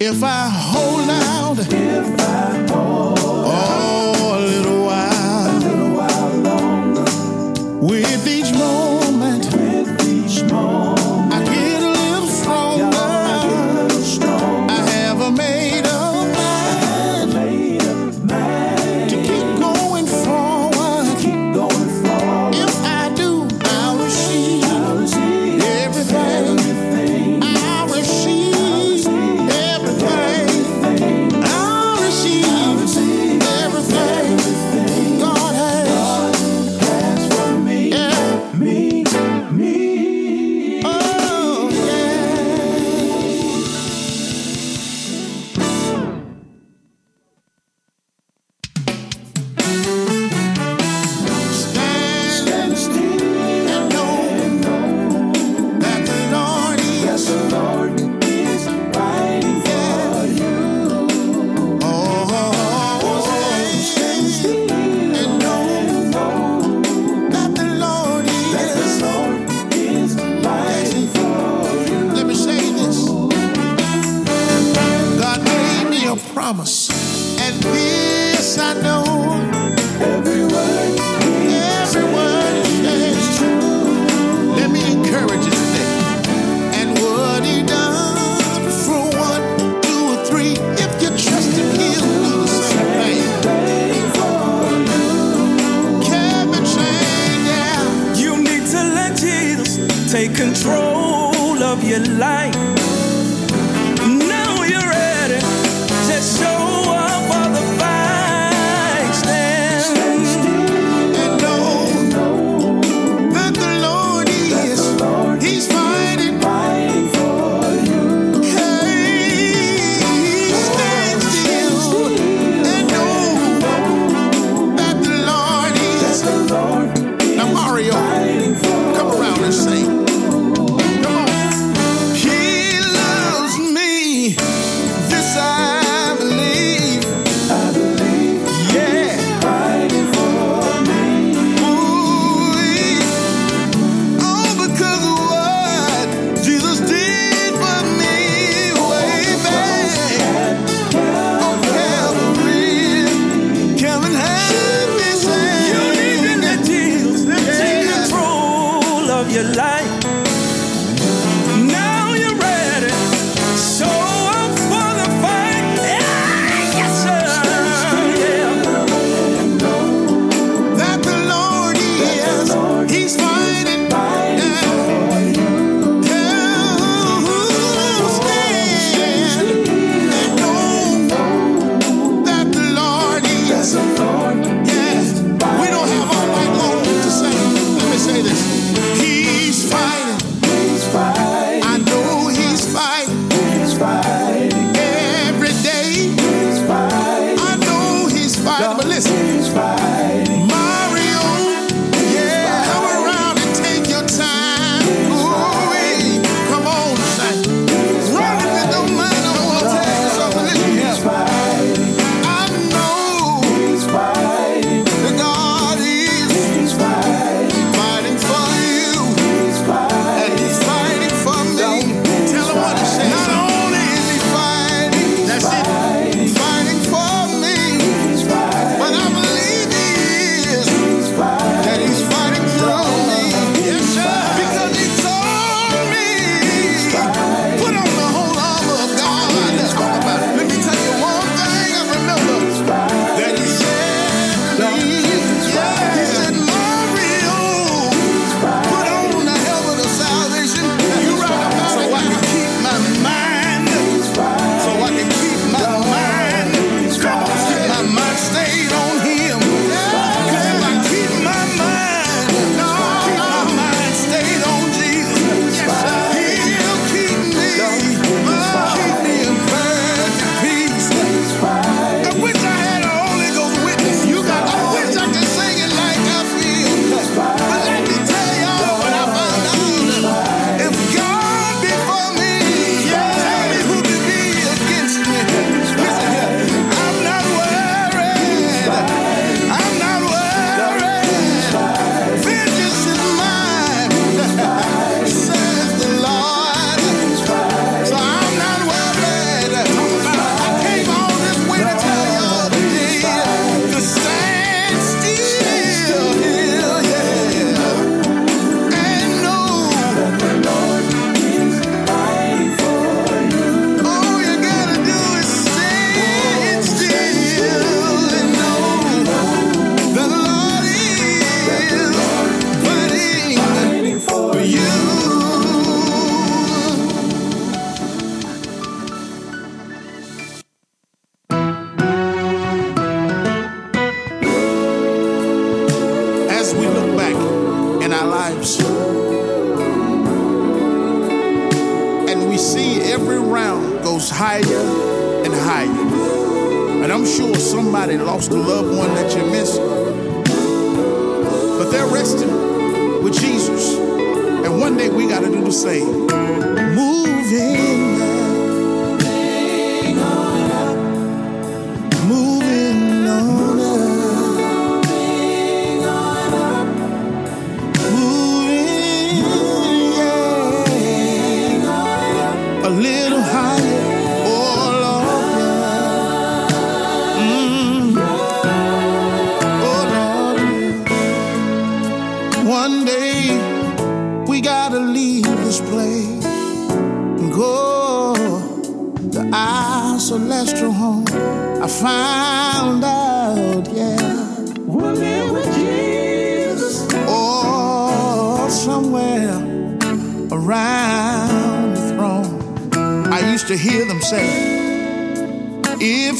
If I hold out, If I hold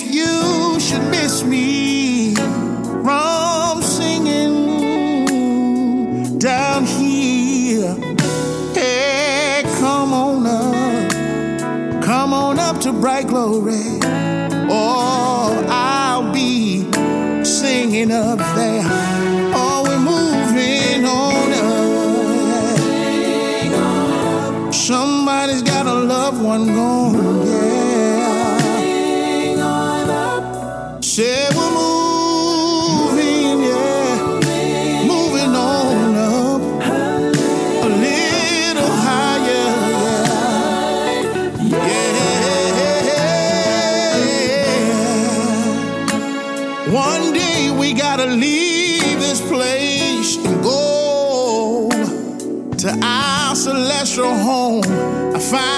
if you should miss me from singing down here. Hey, come on up, come on up to bright glory. Oh, I'll be singing up there. Oh, we're moving on up. Somebody's got a loved one gone. find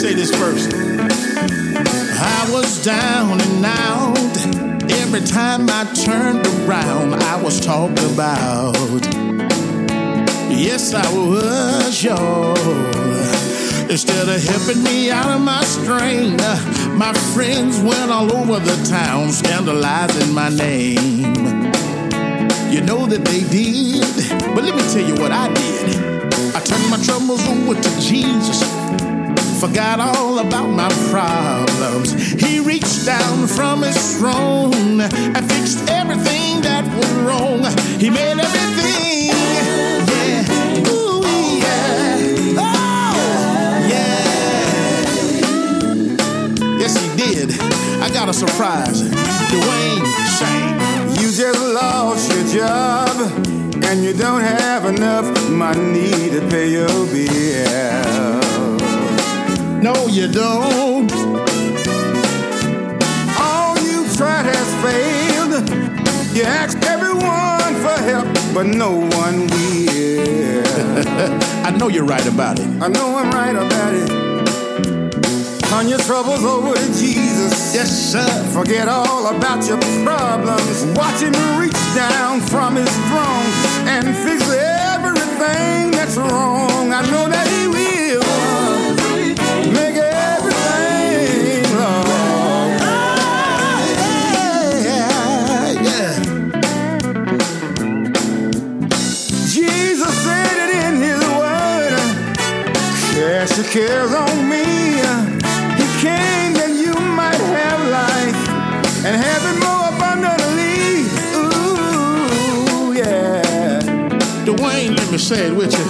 say this first. I was down and out. Every time I turned around, I was talked about. Yes, I was, y'all. Instead of helping me out of my strain, my friends went all over the town scandalizing my name. You know that they did, but let me tell you what I did. I turned my troubles over to Jesus forgot all about my problems. He reached down from his throne and fixed everything that went wrong. He made everything. Yeah. Ooh, yeah. Oh, yeah. Yes, he did. I got a surprise. Dwayne sang. You just lost your job and you don't have enough money to pay your bill. No, you don't. All you've tried has failed. You ask everyone for help, but no one will. I know you're right about it. I know I'm right about it. Turn your troubles over to Jesus. Yes, sir. Forget all about your problems. Watch him reach down from his throne and fix everything that's wrong. I know that he will. your cares on me. He came that you might have life and have it more abundantly. Ooh, yeah. Dwayne, let me say it with you.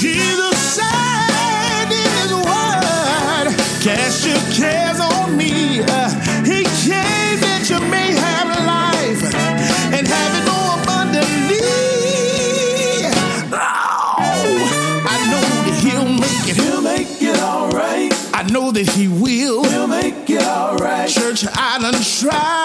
Jesus said, sad in his word. Cast your cares on me. he will. He'll make it alright. Church, I done tried.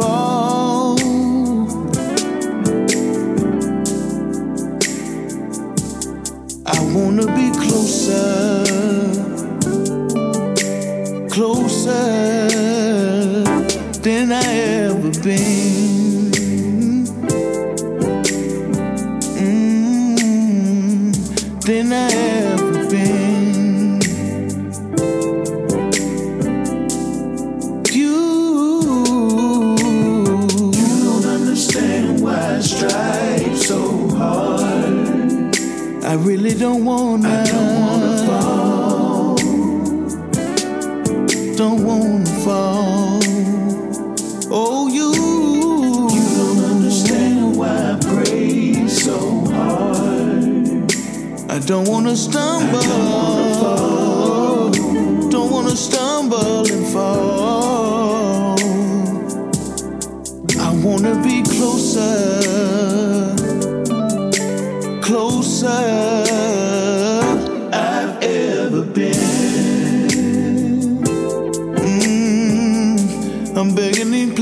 fall. I don't wanna stumble. Don't wanna, stumble and fall. I wanna be closer, closer. Mm, I'm begging you.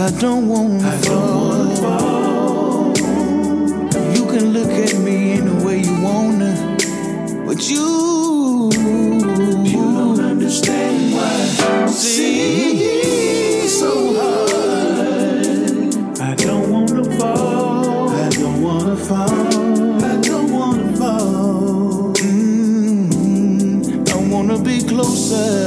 I don't want to fall. You can look at me in the way you wanna, but you you don't understand why. See, so hard. I don't wanna fall. I don't wanna fall. I don't wanna fall. Mm-hmm. I wanna be closer.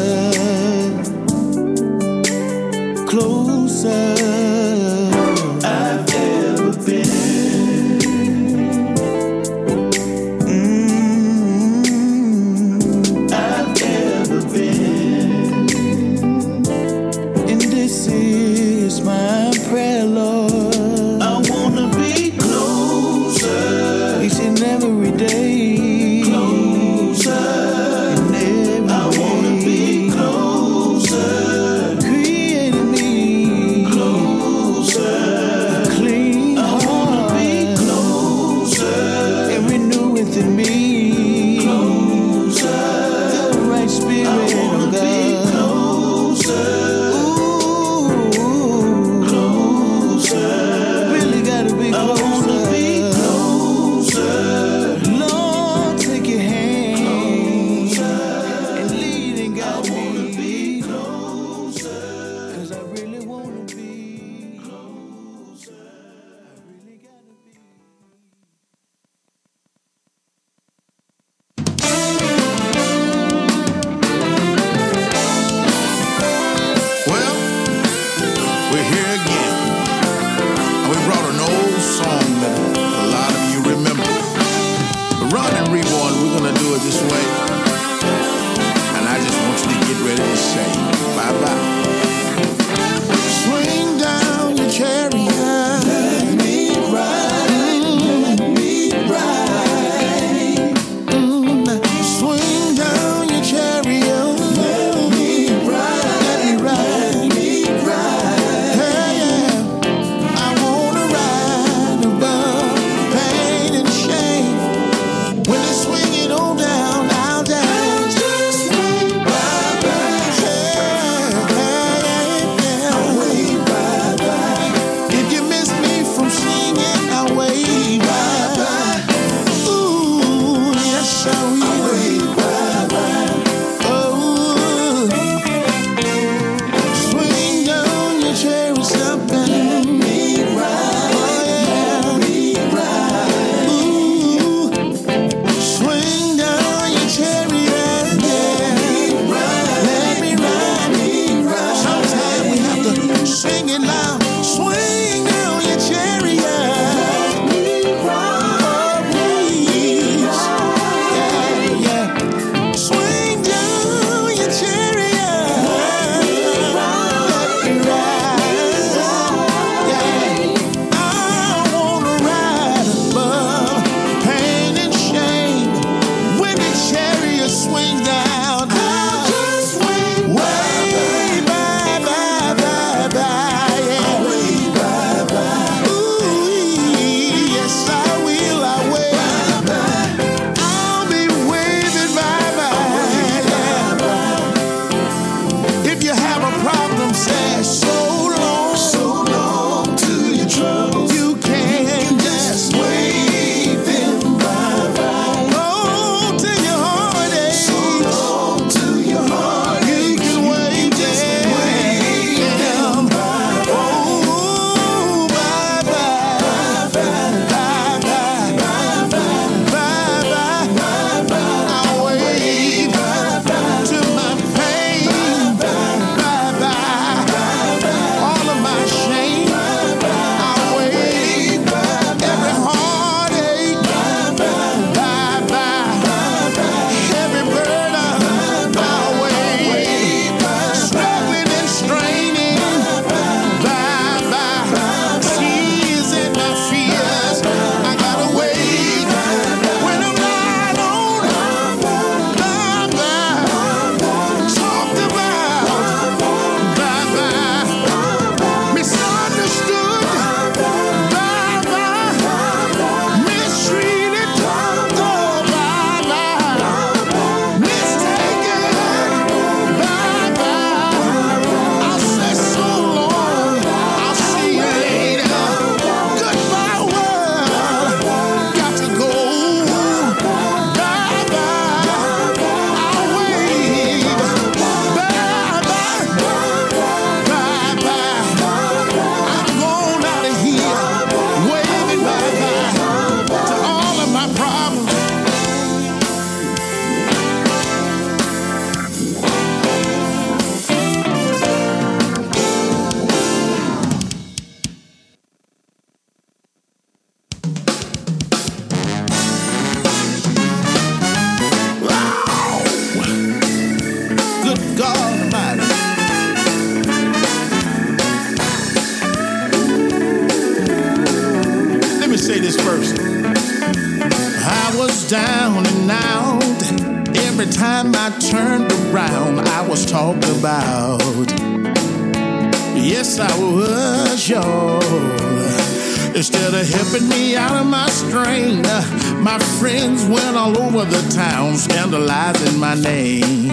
My friends went all over the town scandalizing my name.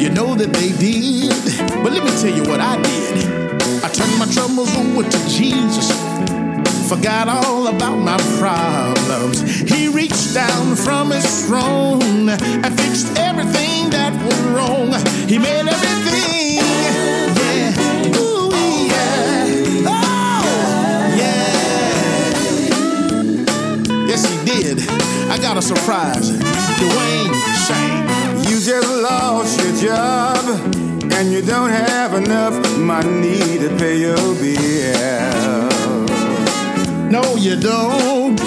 You know that they did, but let me tell you what I did. I turned my troubles over to Jesus, forgot all about my problems. He reached down from his throne and fixed everything that was wrong. He made everything, did. I got a surprise. Dwayne Shane. You just lost your job and you don't have enough money to pay your bill. No, you don't.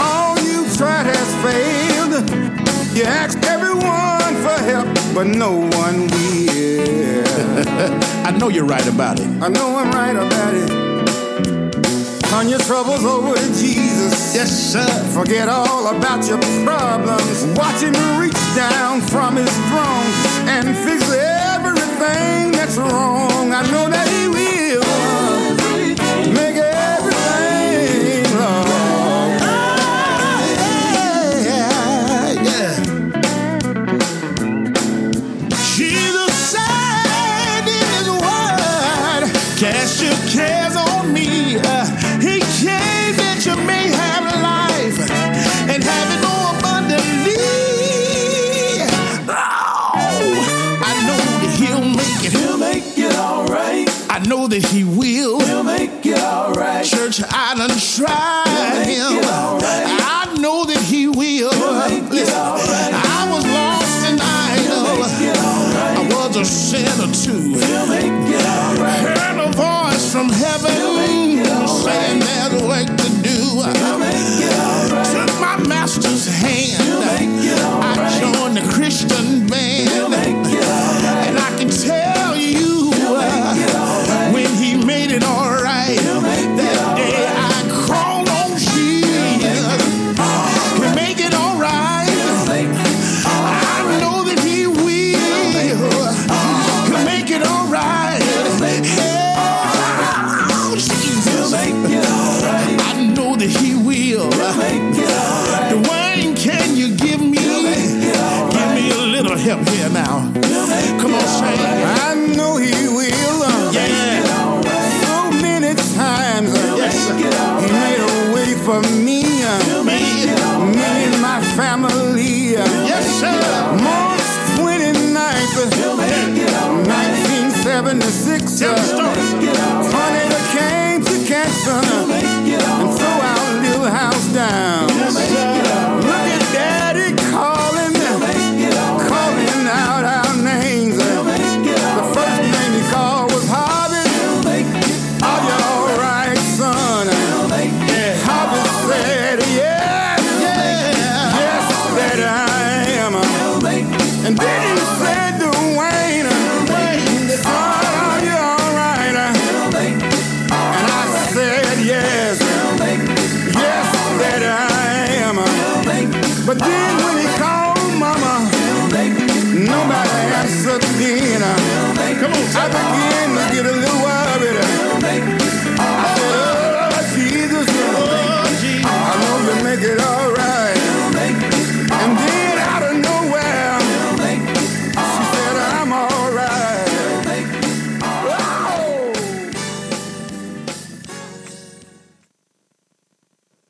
All you've tried has failed. You asked everyone for help, but no one will. I know you're right about it. I know I'm right about it. Turn your troubles over to Jesus. Yes, sir. Forget all about your problems. Watch him reach down from his throne and fix everything that's wrong. I know that he will make everything wrong. Yeah, yeah. In his word, cast your cares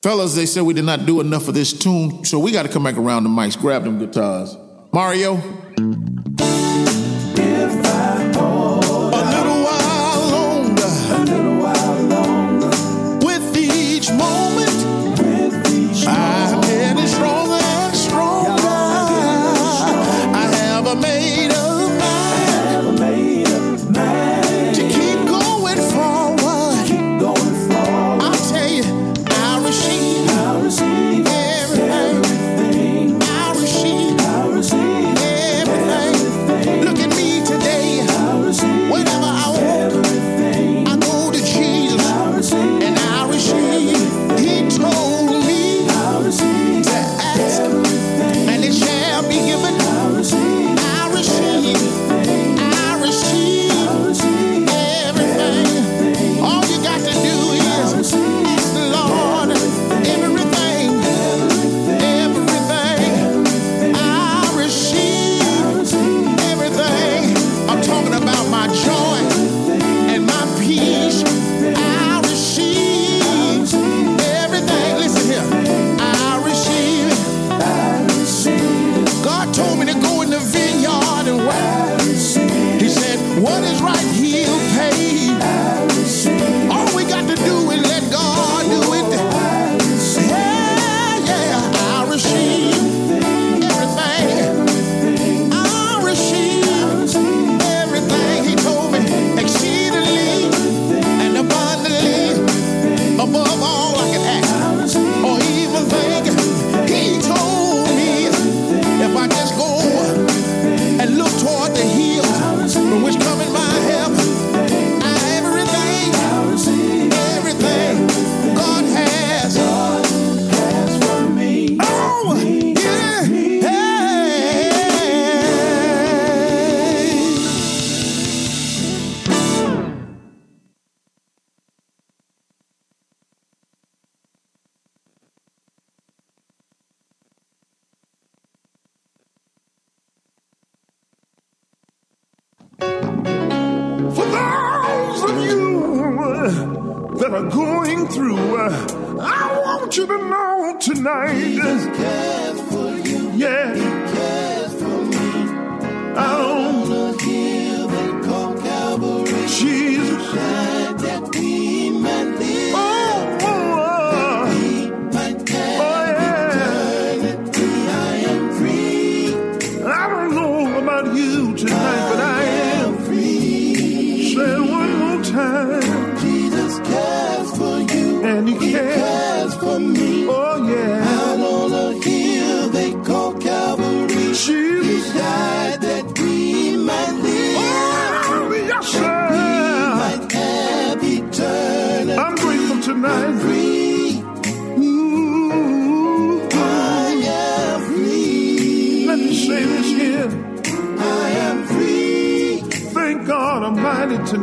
Fellas, they said we did not do enough of this tune, so we got to come back around the mics, grab them guitars. Mario.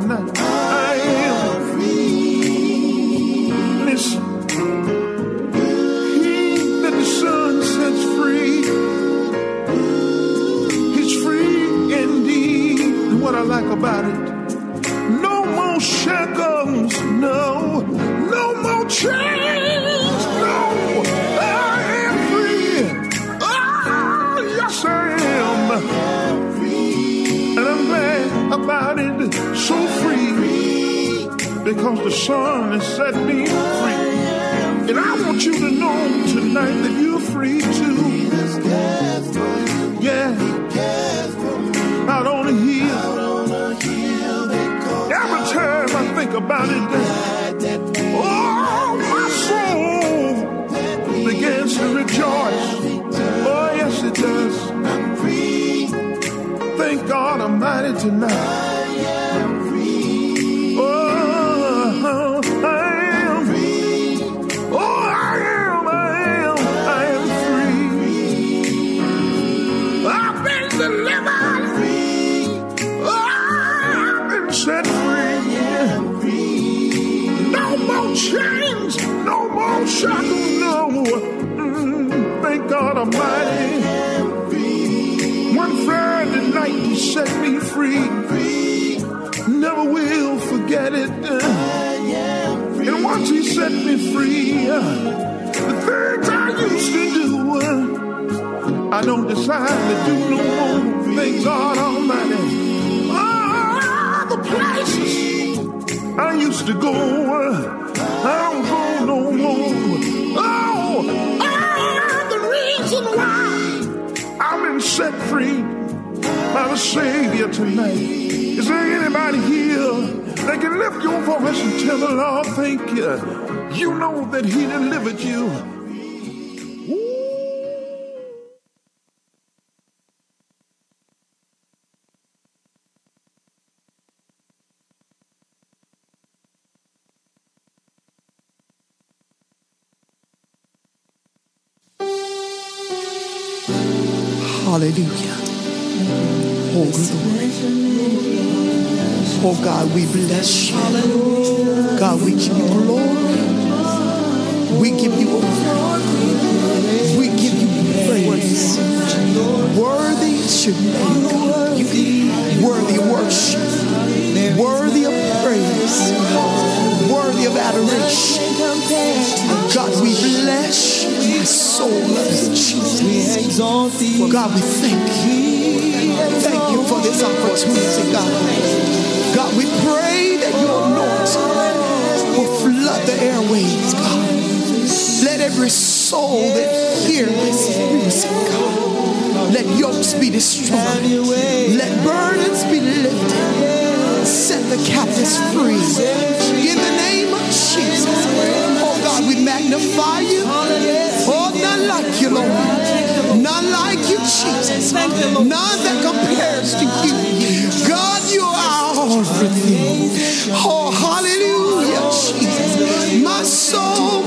Tonight. Because the Son has set me free. And I want you to know tonight that you're free too. Yeah, out on the hill. Every time I think about it, oh, my soul begins to rejoice. Oh, yes, it does. Thank God Almighty tonight. Set me free. Never will forget it. And once he set me free, the things I used to do, I don't decide to do no more. Thank God Almighty. Ah, the places I used to go, I don't go no more. Oh, ah, the reason why I've been set free by the Savior tonight. Is there anybody here that can lift your voice and tell the Lord, thank you? You know that He delivered you. Adoration. God, we bless you. My soul loves. God, we thank you. Thank you for this opportunity, God. God, we pray that your anointing will flood the airways, God. Let every soul that hears this music, God, let yokes be destroyed. Let burdens be lifted. Set the captives free. In the name Jesus. Oh God, we magnify you. Oh, none like you, Lord. None like you, Jesus. None that compares to you. God, you are everything. Oh, hallelujah, Jesus. My soul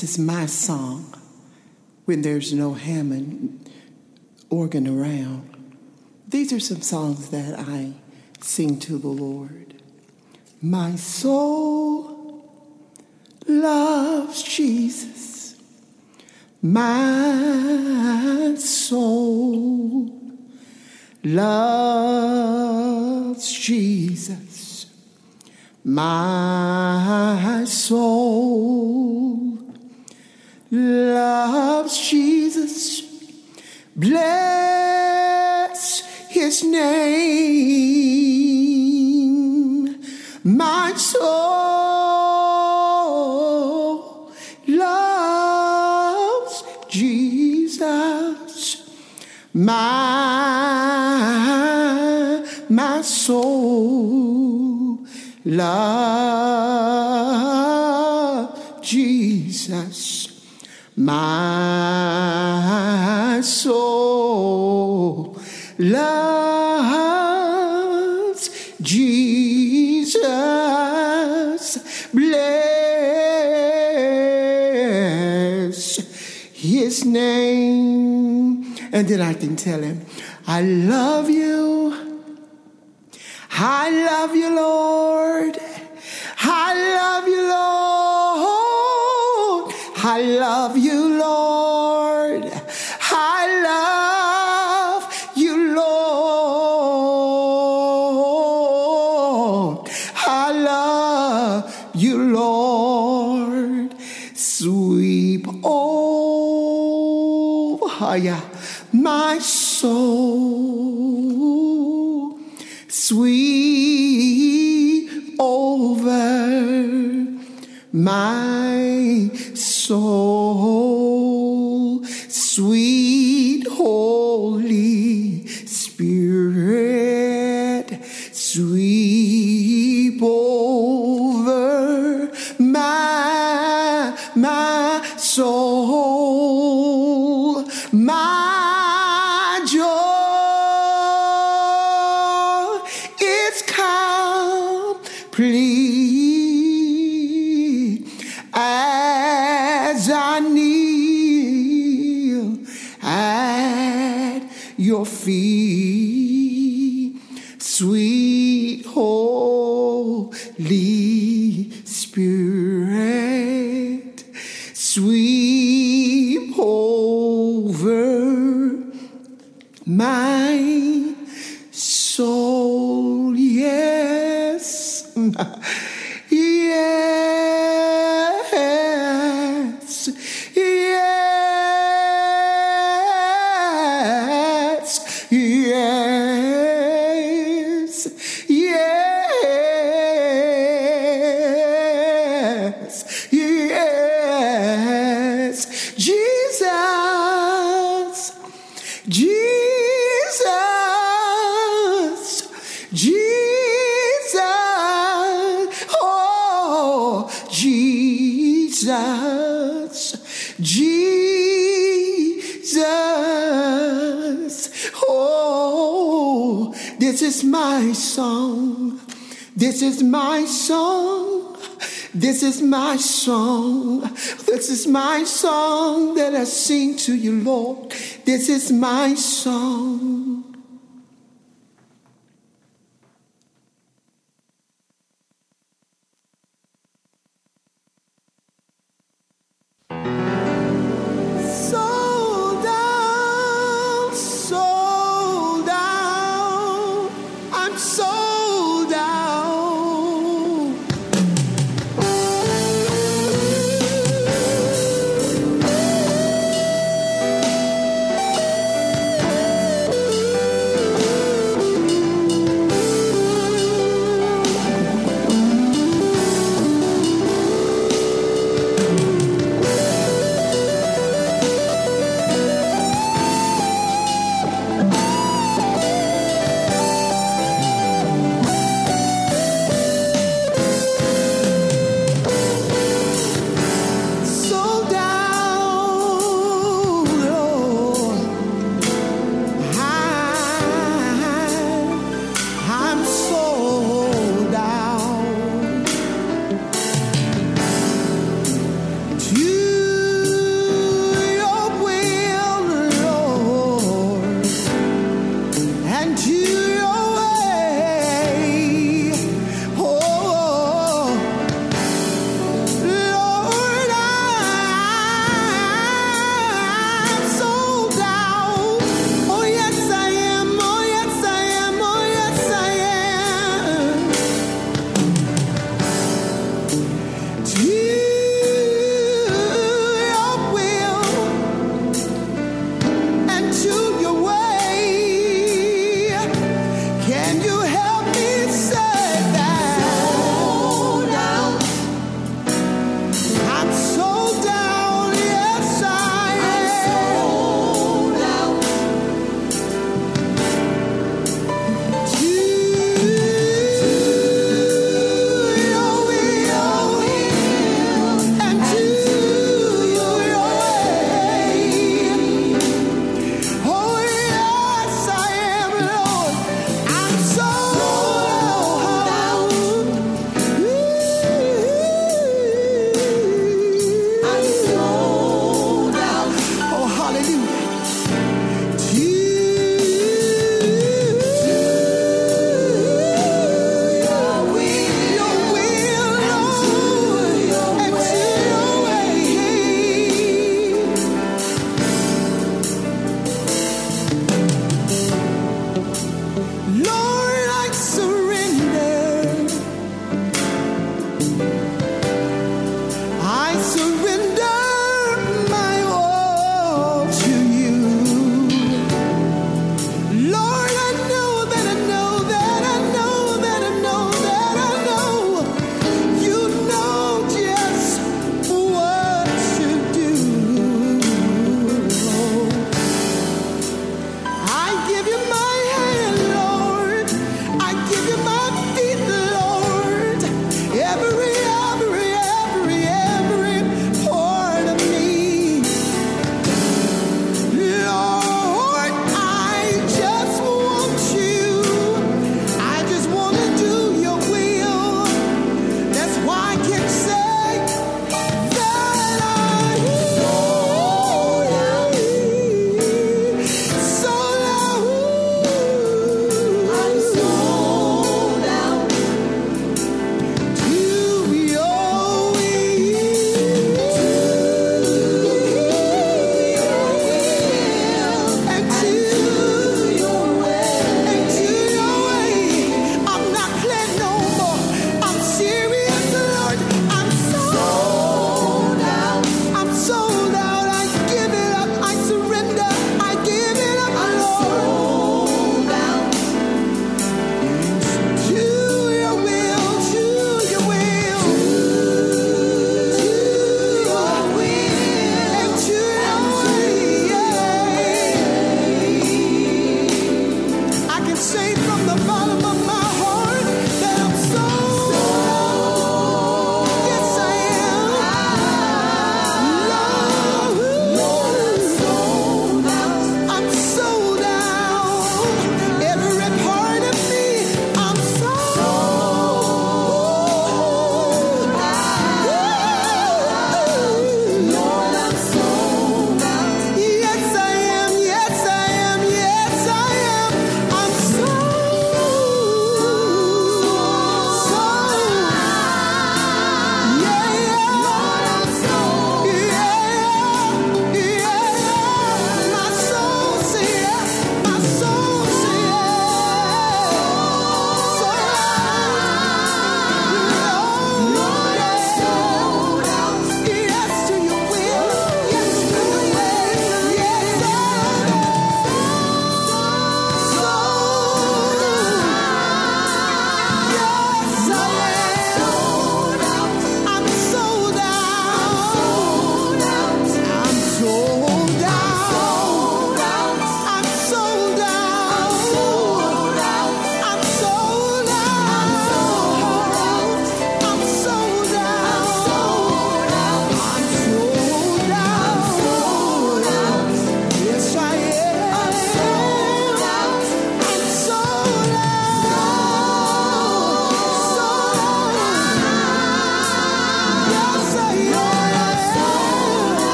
This is my song when there's no Hammond organ around. These are some songs that I sing to the Lord. My soul loves Jesus. My soul loves Jesus. My soul loves Jesus. Bless his name. My soul loves Jesus. My, my soul loves My soul loves Jesus. Bless his name. And then I can tell him, I love you. I love you, Lord. my song. This is my song that I sing to you, Lord. This is my song.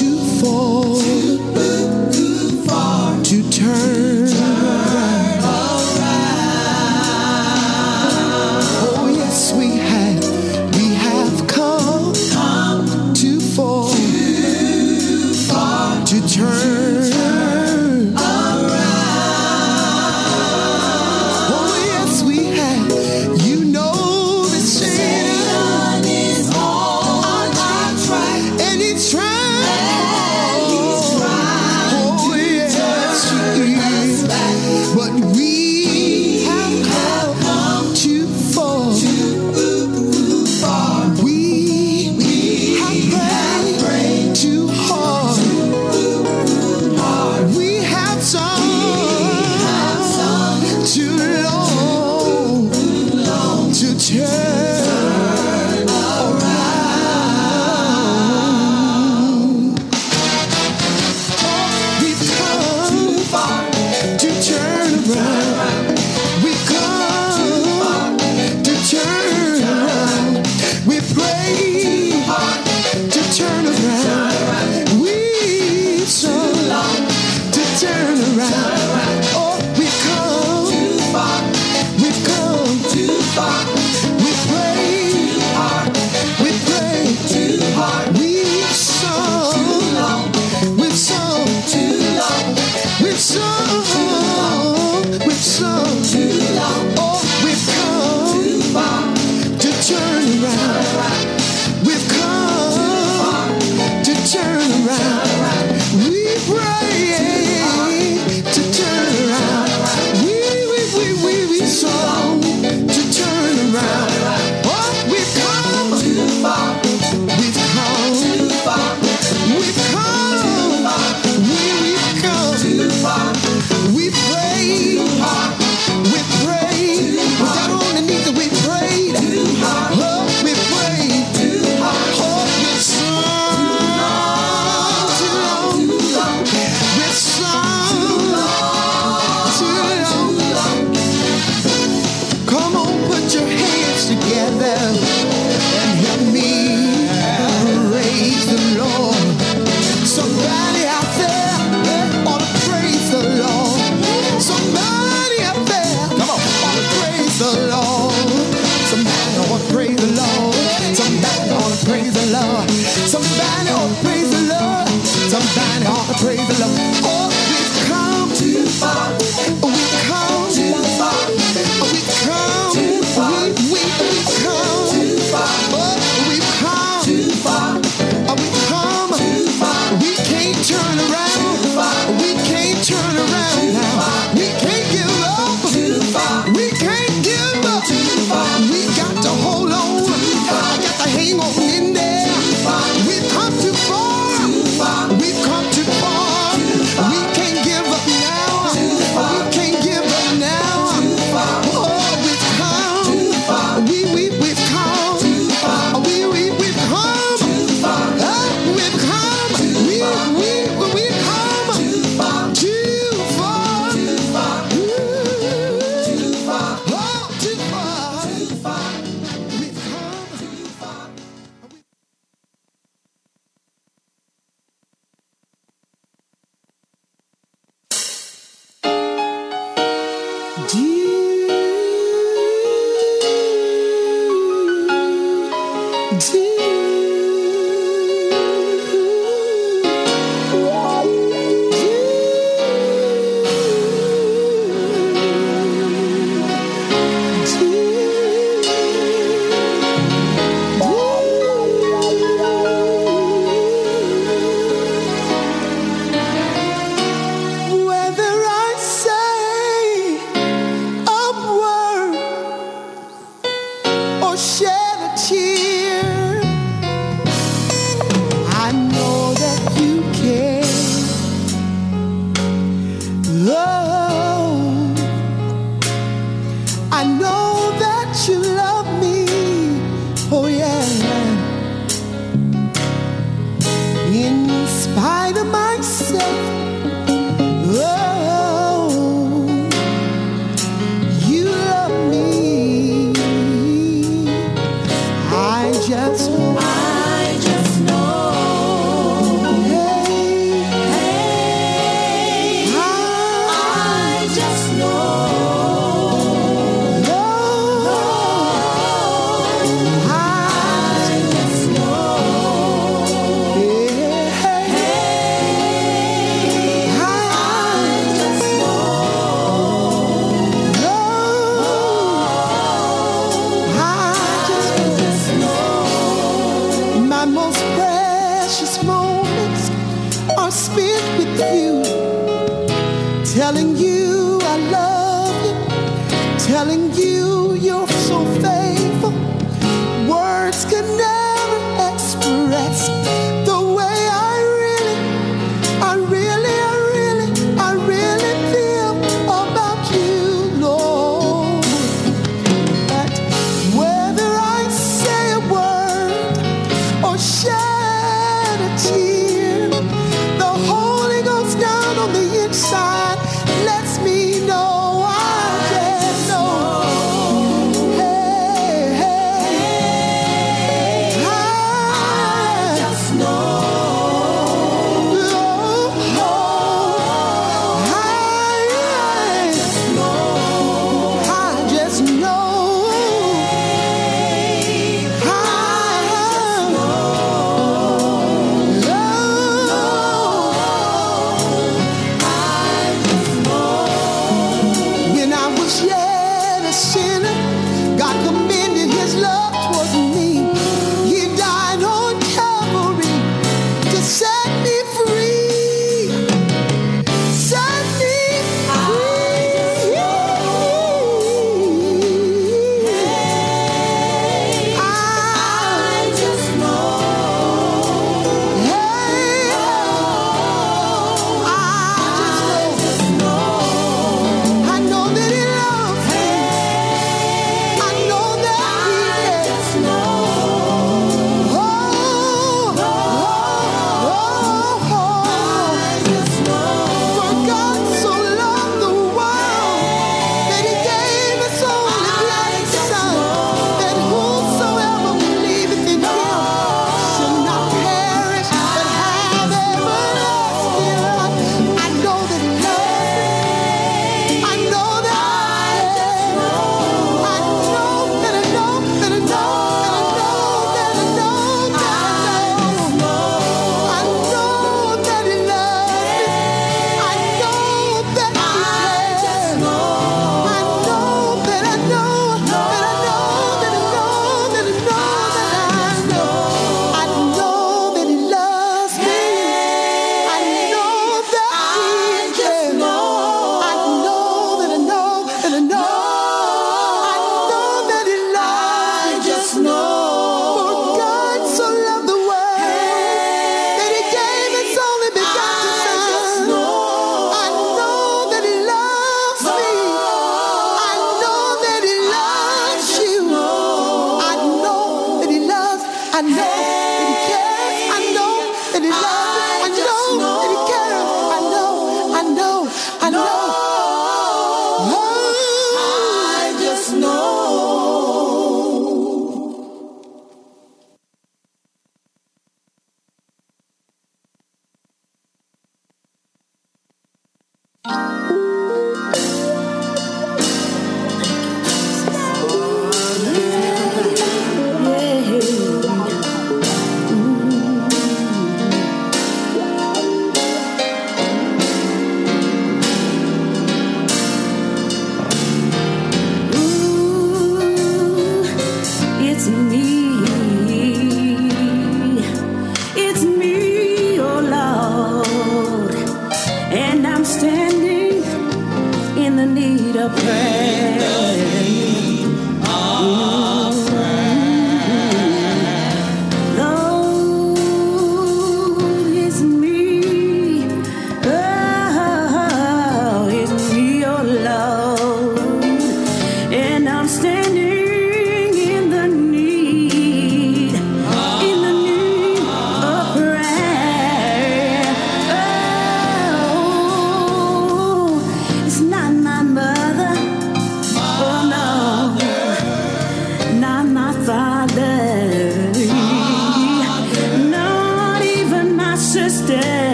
you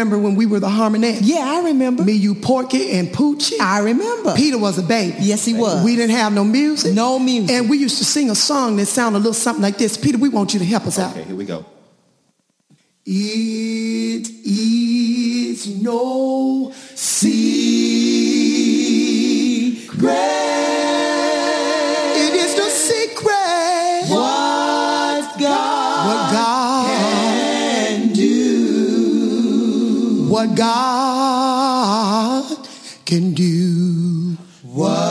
remember when we were the Harmonettes. Yeah, I remember. Me, you, Porky, and Poochie. I remember. Peter was a baby. Yes, he was. We didn't have no music. No music. And we used to sing a song that sounded a little something like this. Peter, we want you to help us okay, out. Okay, here we go. It is no secret. God can do. What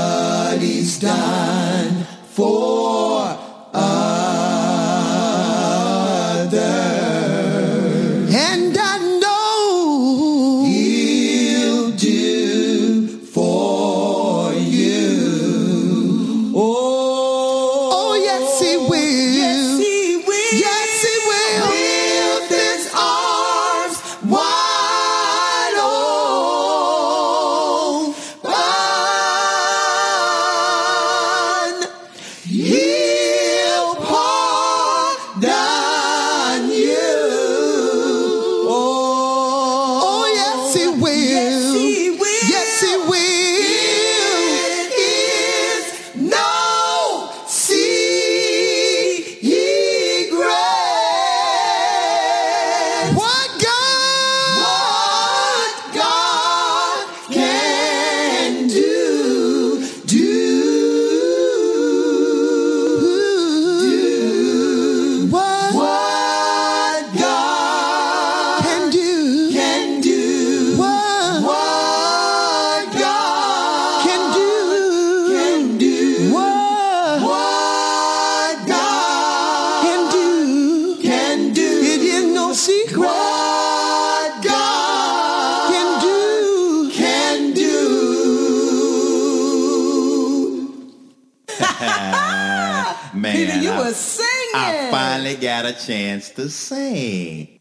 chance to sing.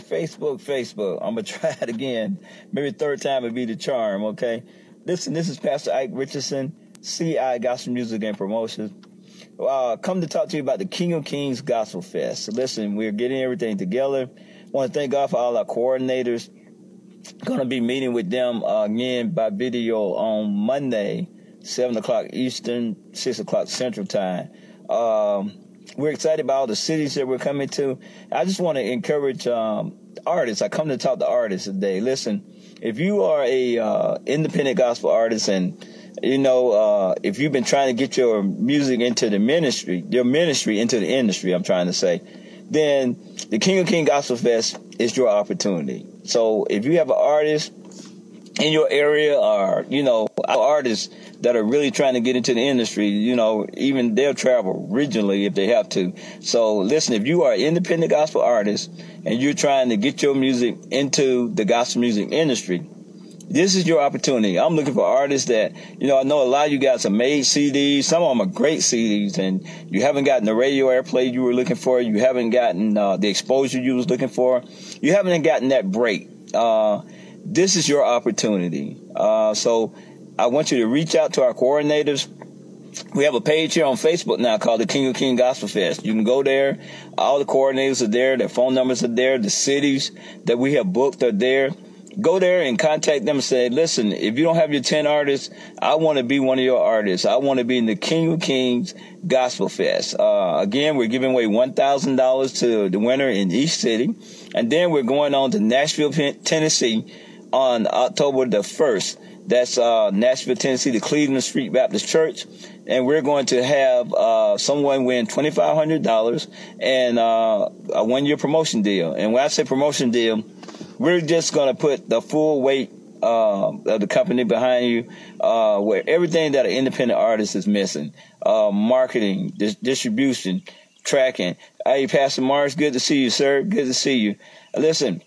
Facebook, Facebook. I'm gonna try it again. Maybe third time would be the charm. Okay. Listen, this is Pastor Ike Richardson, CI Gospel Music and Promotions. Uh, come to talk to you about the King of Kings Gospel Fest. Listen, we're getting everything together. Want to thank God for all our coordinators. Going to be meeting with them uh, again by video on Monday, seven o'clock Eastern, six o'clock Central Time. Um, we're excited about all the cities that we're coming to. I just want to encourage um, artists. I come to talk to artists today. Listen, if you are a uh, independent gospel artist and you know, uh, if you've been trying to get your music into the ministry, your ministry into the industry, I'm trying to say, then the King of King Gospel Fest is your opportunity. So if you have an artist in your area or, you know, artists that are really trying to get into the industry, you know, even they'll travel regionally if they have to. So listen, if you are an independent gospel artist and you're trying to get your music into the gospel music industry, this is your opportunity. I'm looking for artists that, you know, I know a lot of you guys have made CDs. Some of them are great CDs and you haven't gotten the radio airplay you were looking for. You haven't gotten uh, the exposure you was looking for. You haven't gotten that break. Uh, this is your opportunity. Uh, so I want you to reach out to our coordinators. We have a page here on Facebook now called the King of King Gospel Fest. You can go there. All the coordinators are there. Their phone numbers are there. The cities that we have booked are there go there and contact them and say, listen, if you don't have your 10 artists, I want to be one of your artists. I want to be in the King of Kings Gospel Fest. Uh, again, we're giving away $1,000 to the winner in each city. And then we're going on to Nashville, Tennessee on October the 1st. That's uh, Nashville, Tennessee, the Cleveland Street Baptist Church. And we're going to have uh, someone win $2,500 and uh, a one year promotion deal. And when I say promotion deal, we're just going to put the full weight uh, of the company behind you, uh, where everything that an independent artist is missing, uh, marketing, dis- distribution, tracking. Hey, Pastor Mars, good to see you, sir. Good to see you. Listen,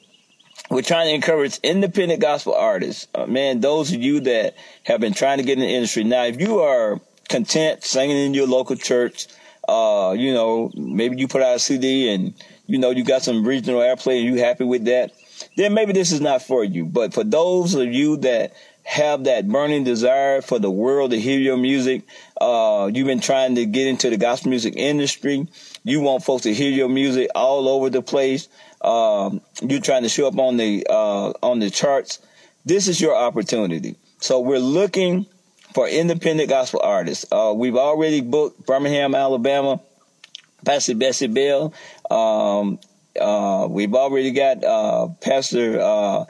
we're trying to encourage independent gospel artists. Uh, man, those of you that have been trying to get in the industry. Now, if you are content singing in your local church, uh, you know, maybe you put out a CD and, you know, you got some regional airplay and you happy with that then maybe this is not for you. But for those of you that have that burning desire for the world to hear your music, uh, you've been trying to get into the gospel music industry. You want folks to hear your music all over the place. Um, you're trying to show up on the uh, on the charts. This is your opportunity. So we're looking for independent gospel artists. Uh, we've already booked Birmingham, Alabama, Pastor Bessie Bell. Um, uh, we've already got uh, Pastor uh,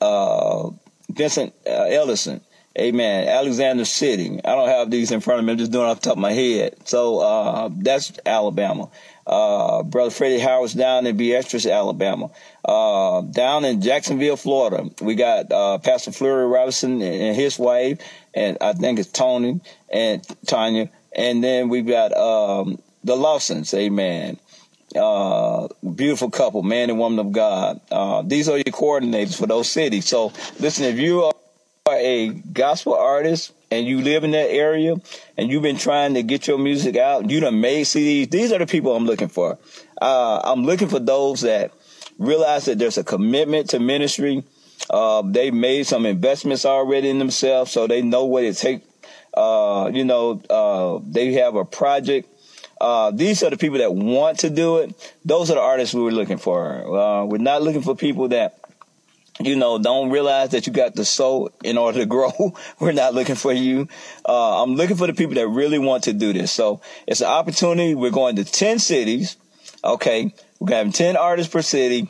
uh Vincent Ellison. Amen. Alexander City. I don't have these in front of me. I'm just doing off the top of my head. So that's Alabama. Brother Freddie Howard's down in Beatrice, Alabama. down in Jacksonville, Florida, we got Pastor Fleury Robinson and his wife, and I think it's Tony and Tanya. And then we've got um, the Lawsons. Amen uh, beautiful couple, man and woman of God. Uh, these are your coordinators for those cities. So listen, if you are a gospel artist and you live in that area and you've been trying to get your music out, you done made CDs, these are the people I'm looking for. Uh, I'm looking for those that realize that there's a commitment to ministry. Uh, they've made some investments already in themselves, so they know what it takes. Uh, you know, uh, they have a project uh, these are the people that want to do it. Those are the artists we were looking for. Uh, we're not looking for people that, you know, don't realize that you got the soul in order to grow. we're not looking for you. Uh, I'm looking for the people that really want to do this. So it's an opportunity. We're going to 10 cities. Okay. We're going to have 10 artists per city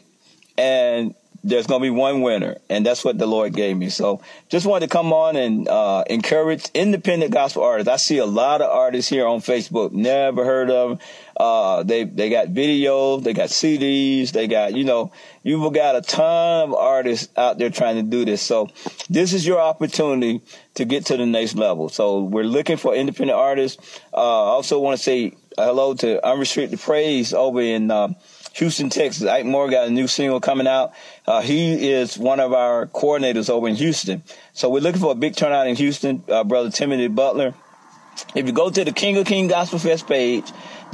and there's going to be one winner, and that's what the Lord gave me. So just wanted to come on and uh, encourage independent gospel artists. I see a lot of artists here on Facebook, never heard of. Uh, they they got videos, they got CDs, they got you know you've got a ton of artists out there trying to do this. So this is your opportunity to get to the next level. So we're looking for independent artists. Uh, I also want to say hello to Unrestricted Praise over in. Uh, Houston, Texas. Ike Moore got a new single coming out. Uh, he is one of our coordinators over in Houston. So we're looking for a big turnout in Houston. Uh, Brother Timothy Butler. If you go to the King of King Gospel Fest page,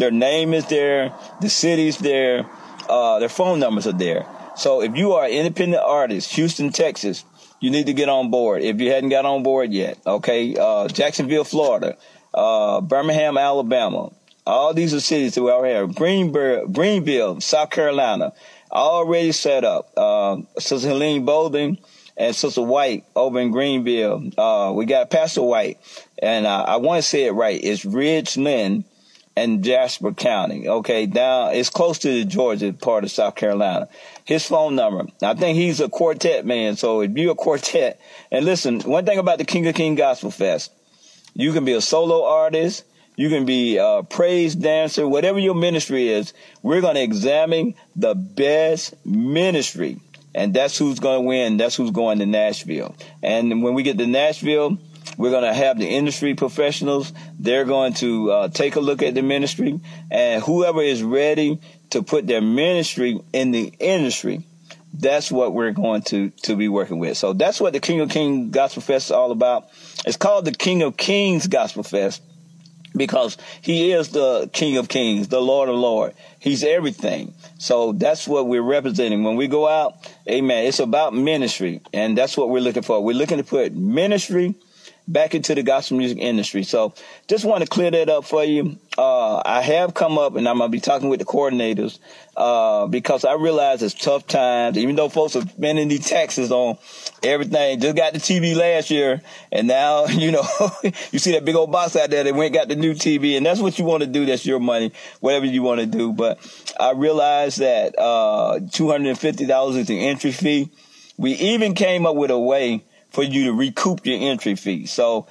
their name is there, the city's there, uh, their phone numbers are there. So if you are an independent artist, Houston, Texas, you need to get on board. If you hadn't got on board yet, okay, uh, Jacksonville, Florida, uh, Birmingham, Alabama, all these are cities that we already have. Greenville, Greenville, South Carolina, already set up. Uh, Sister Helene Bolden and Sister White over in Greenville. Uh, we got Pastor White, and uh, I want to say it right. It's Ridgeland and Jasper County. Okay, down it's close to the Georgia part of South Carolina. His phone number. I think he's a quartet man. So if you're a quartet, and listen, one thing about the King of King Gospel Fest, you can be a solo artist. You can be a praise dancer, whatever your ministry is. We're going to examine the best ministry. And that's who's going to win. That's who's going to Nashville. And when we get to Nashville, we're going to have the industry professionals. They're going to uh, take a look at the ministry. And whoever is ready to put their ministry in the industry, that's what we're going to to be working with. So that's what the King of Kings Gospel Fest is all about. It's called the King of Kings Gospel Fest because he is the King of Kings, the Lord of Lords. He's everything. So that's what we're representing. When we go out, amen, it's about ministry. And that's what we're looking for. We're looking to put ministry back into the gospel music industry. So just want to clear that up for you. Uh, I have come up and I'm going to be talking with the coordinators uh, because I realize it's tough times, even though folks are spending these taxes on everything. Just got the TV last year and now, you know, you see that big old box out there that went got the new TV and that's what you want to do. That's your money, whatever you want to do. But I realize that uh, $250 is the entry fee. We even came up with a way for you to recoup your entry fee. So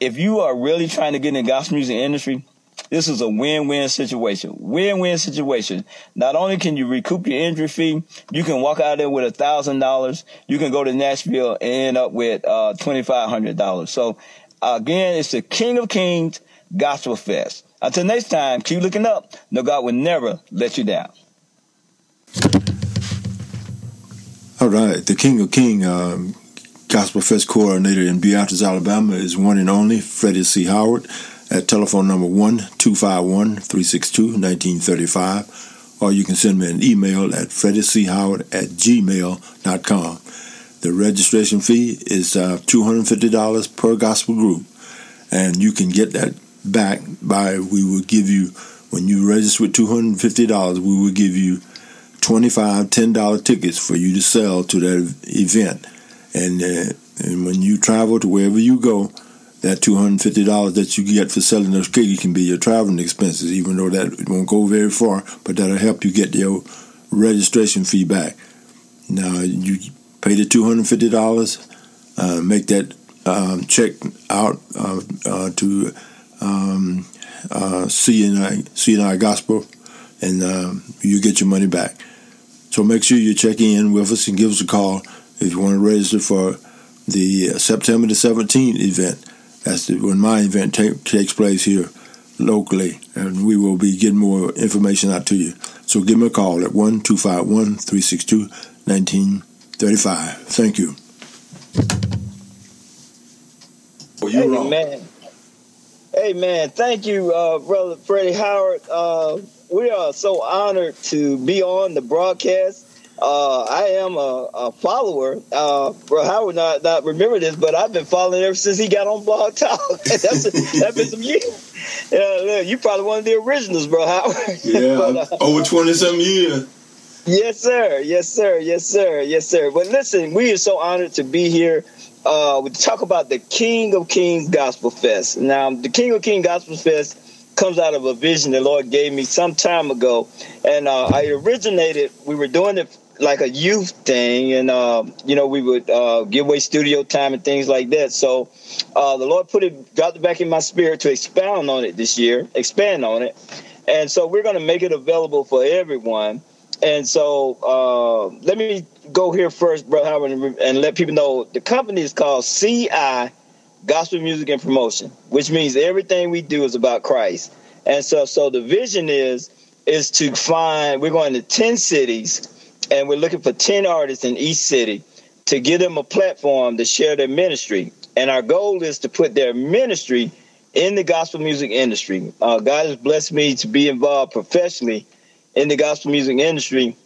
if you are really trying to get in the gospel music industry, this is a win-win situation. Win-win situation. Not only can you recoup your entry fee, you can walk out there with a thousand dollars. You can go to Nashville and end up with uh, twenty-five hundred dollars. So again, it's the King of Kings Gospel Fest. Until next time, keep looking up. No God will never let you down. All right, the King of King um, Gospel Fest coordinator in Beatrice, Alabama is one and only Freddie C. Howard at telephone number 1 251 362 1935, or you can send me an email at freddiechoward at gmail.com. The registration fee is uh, $250 per gospel group, and you can get that back by we will give you, when you register with $250, we will give you 25 $10 tickets for you to sell to that event and uh, and when you travel to wherever you go, that two hundred fifty dollars that you get for selling those cookies can be your traveling expenses, even though that won't go very far, but that'll help you get your registration fee back. Now you pay the two hundred fifty dollars, uh, make that um, check out uh, uh, to um, uh, CNI CNI Gospel, and um, you get your money back. So make sure you check in with us and give us a call if you want to register for the uh, September the 17th event, that's the, when my event takes place here locally, and we will be getting more information out to you. So give me a call at 1 251 362 1935. Thank you. Well, you Amen. Amen. Thank you, uh, Brother Freddie Howard. Uh, we are so honored to be on the broadcast uh, I am a, a follower. Uh, bro Howard not not remember this, but I've been following ever since he got on Blog Talk. that's a, that's been some years. Yeah, you probably one of the originals, bro Howard. Yeah, but, uh, over twenty some years. Yes, sir. Yes, sir. Yes, sir. Yes, sir. But listen, we are so honored to be here. Uh, we talk about the King of Kings Gospel Fest. Now, the King of Kings Gospel Fest comes out of a vision the Lord gave me some time ago, and uh, I originated. We were doing it like a youth thing, and uh, you know we would uh, give away studio time and things like that. So uh, the Lord put it, got it back in my spirit to expound on it this year, expand on it, and so we're going to make it available for everyone. And so uh, let me go here first, Brother Howard, and, and let people know the company is called CI Gospel Music and Promotion, which means everything we do is about Christ. And so, so the vision is is to find. We're going to ten cities and we're looking for 10 artists in each city to give them a platform to share their ministry. And our goal is to put their ministry in the gospel music industry. Uh, God has blessed me to be involved professionally in the gospel music industry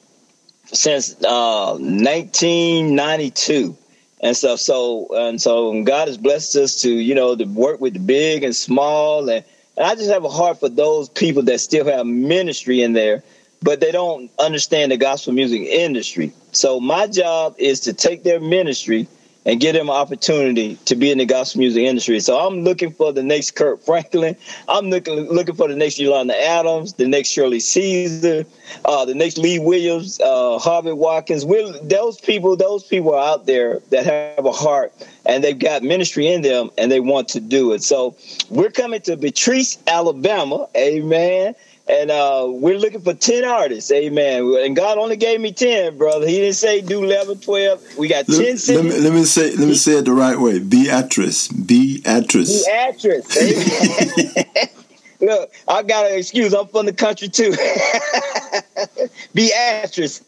since uh, 1992 and stuff. So and so God has blessed us to you know to work with the big and small, and, and I just have a heart for those people that still have ministry in there but they don't understand the gospel music industry. So my job is to take their ministry and give them an opportunity to be in the gospel music industry. So I'm looking for the next Kirk Franklin. I'm looking looking for the next Yolanda Adams, the next Shirley Caesar, uh, the next Lee Williams, uh, Harvey Watkins. We're, those people, those people are out there that have a heart and they've got ministry in them and they want to do it. So we're coming to Beatrice, Alabama. Amen and uh, we're looking for 10 artists. Amen. And god only gave me 10 brother. He didn't say do 11 12 we got 10 let, cities. Let me, let me say let me say it the right way. Beatrice beatrice beatrice amen. Look i got an excuse. I'm from the country too. Beatrice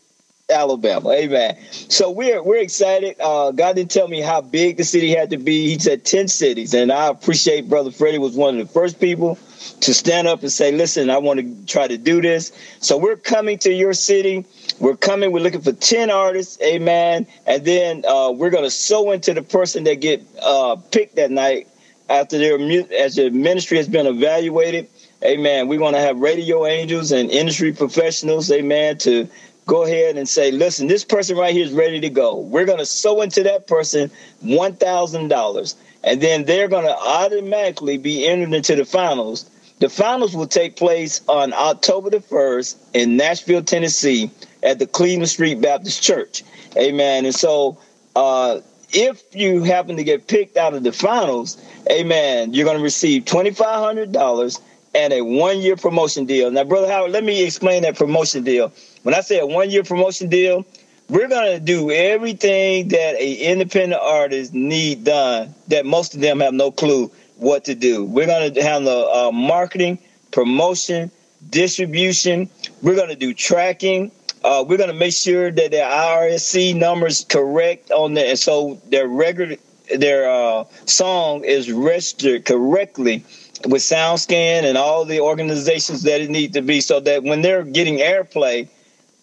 Alabama. Amen. So we're we're excited. Uh, God didn't tell me how big the city had to be. He said ten cities, and I appreciate Brother Freddie was one of the first people to stand up and say, listen, I want to try to do this. So we're coming to your city. We're coming. We're looking for 10 artists. Amen. And then uh, we're going to sow into the person that get uh, picked that night after their as their ministry has been evaluated. Amen. We're going to have radio angels and industry professionals. Amen. To go ahead and say, listen, this person right here is ready to go. We're going to sow into that person $1,000. And then they're going to automatically be entered into the finals the finals will take place on October the 1st in Nashville, Tennessee at the Cleveland Street Baptist Church. Amen. And so, uh, if you happen to get picked out of the finals, amen, you're going to receive $2,500 and a one year promotion deal. Now, Brother Howard, let me explain that promotion deal. When I say a one year promotion deal, we're going to do everything that a independent artist need done that most of them have no clue what to do. We're going to handle uh, marketing, promotion, distribution. We're going to do tracking. Uh, we're going to make sure that their ISRC numbers correct on there, and so their record, their uh, song is registered correctly with SoundScan and all the organizations that it needs to be, so that when they're getting airplay,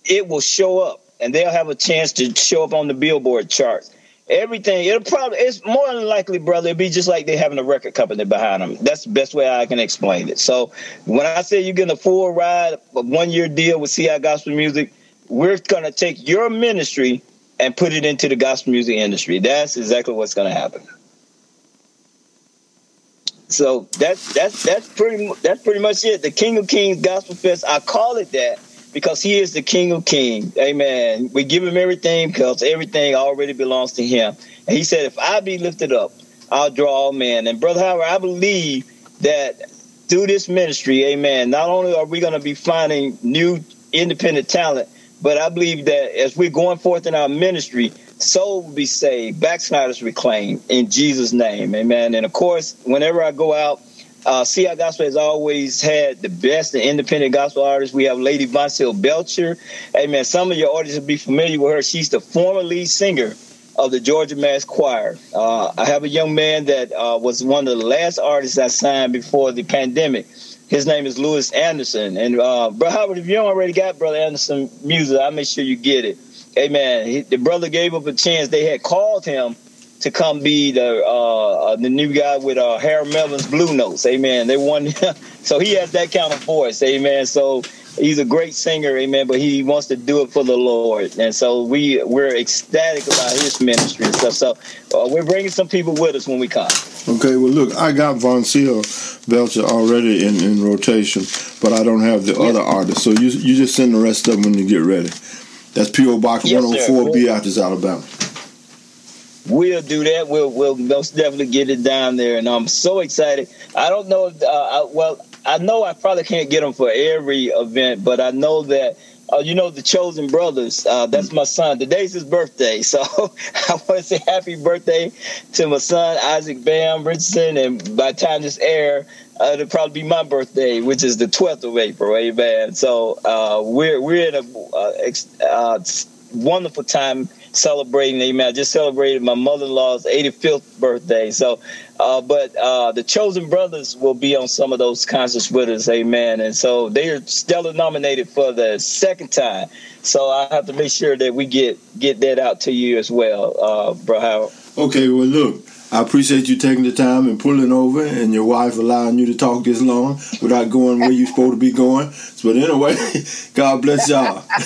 it will show up, and they'll have a chance to show up on the Billboard charts everything. It'll probably it's more than likely, brother. It'll be just like they having a record company behind them. That's the best way I can explain it. So when I say you're getting a full ride, a one year deal with CI Gospel Music, we're gonna take your ministry and put it into the gospel music industry. That's exactly what's gonna happen. So that's that's that's pretty that's pretty much it. The King of Kings Gospel Fest. I call it that because he is the King of Kings. Amen. We give him everything because everything already belongs to him. And he said, if I be lifted up, I'll draw all men. And Brother Howard, I believe that through this ministry, amen, not only are we going to be finding new independent talent, but I believe that as we're going forth in our ministry, soul will be saved, backsliders reclaimed in Jesus' name. Amen. And of course, whenever I go out, uh, CI Gospel has always had the best and independent gospel artists. We have Lady Vonsil Belcher. Amen. Some of your audience will be familiar with her. She's the former lead singer of the Georgia Mass Choir. Uh, I have a young man that uh, was one of the last artists I signed before the pandemic. His name is Lewis Anderson. And uh, Brother Howard, if you don't already got Brother Anderson music, I'll make sure you get it. Amen. He, the brother gave up a chance. They had called him to come be the uh, uh, the new guy with uh, Harold Melvin's Blue Notes. Amen. They won, so he has that kind of voice. Amen. So he's a great singer. Amen. But he wants to do it for the Lord, and so we we're ecstatic about his ministry and stuff. So uh, we're bringing some people with us when we come. Okay. Well, look, I got Vonsil Belcher already in, in rotation, but I don't have the yes. other artists. So you you just send the rest of them when you get ready. That's PO Box yes, 104, Beatrice, Alabama. We'll do that. We'll we'll most definitely get it down there, and I'm so excited. I don't know. If, uh, I, well, I know I probably can't get them for every event, but I know that uh, you know the Chosen Brothers. Uh, that's my son. Today's his birthday, so I want to say happy birthday to my son Isaac Bam Richardson. And by the time this air, uh, it'll probably be my birthday, which is the 12th of April. Amen. So uh, we're we're in a uh, uh, wonderful time celebrating. Amen. I just celebrated my mother-in-law's 85th birthday. So, uh, but uh, the Chosen Brothers will be on some of those concerts with us. Amen. And so they are stellar nominated for the second time. So I have to make sure that we get get that out to you as well, uh, bro. Howard. Okay. Well, look. I appreciate you taking the time and pulling over, and your wife allowing you to talk this long without going where you're supposed to be going. But anyway, God bless y'all.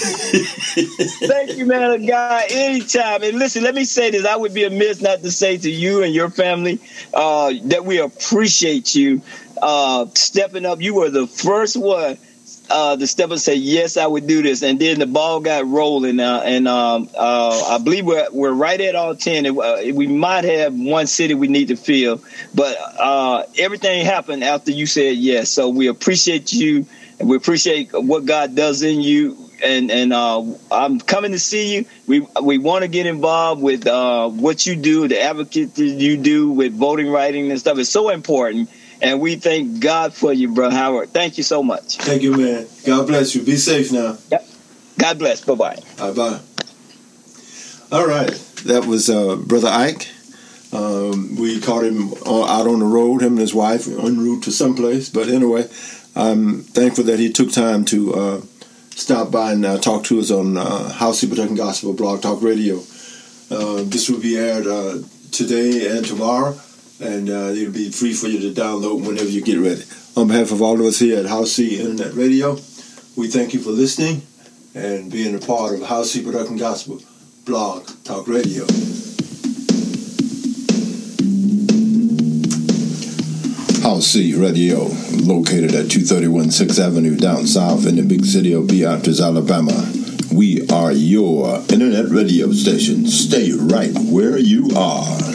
Thank you, man of God. Anytime. And listen, let me say this: I would be amiss not to say to you and your family uh, that we appreciate you uh, stepping up. You were the first one uh, the step and say, yes, I would do this. And then the ball got rolling. Uh, and um, uh, I believe we're, we're right at all 10. Uh, we might have one city we need to fill, but uh, everything happened after you said yes. So we appreciate you and we appreciate what God does in you. And and uh, I'm coming to see you. We we want to get involved with what you do, the advocate that you do with voting writing and stuff. It's so important and we thank God for you, bro Howard. Thank you so much. Thank you, man. God bless you. Be safe now. Yep. God bless. Bye bye. Bye bye. All right. That was uh, Brother Ike. Um, we caught him out on the road, him and his wife, en route to someplace. But anyway, I'm thankful that he took time to uh, stop by and uh, talk to us on uh, House of Kentucky Gospel Blog Talk Radio. Uh, this will be aired uh, today and tomorrow and uh, it'll be free for you to download whenever you get ready. On behalf of all of us here at House C Internet Radio, we thank you for listening and being a part of House C Production Gospel Blog Talk Radio. House C Radio, located at 231 6th Avenue down south in the big city of Beatrice, Alabama. We are your internet radio station. Stay right where you are.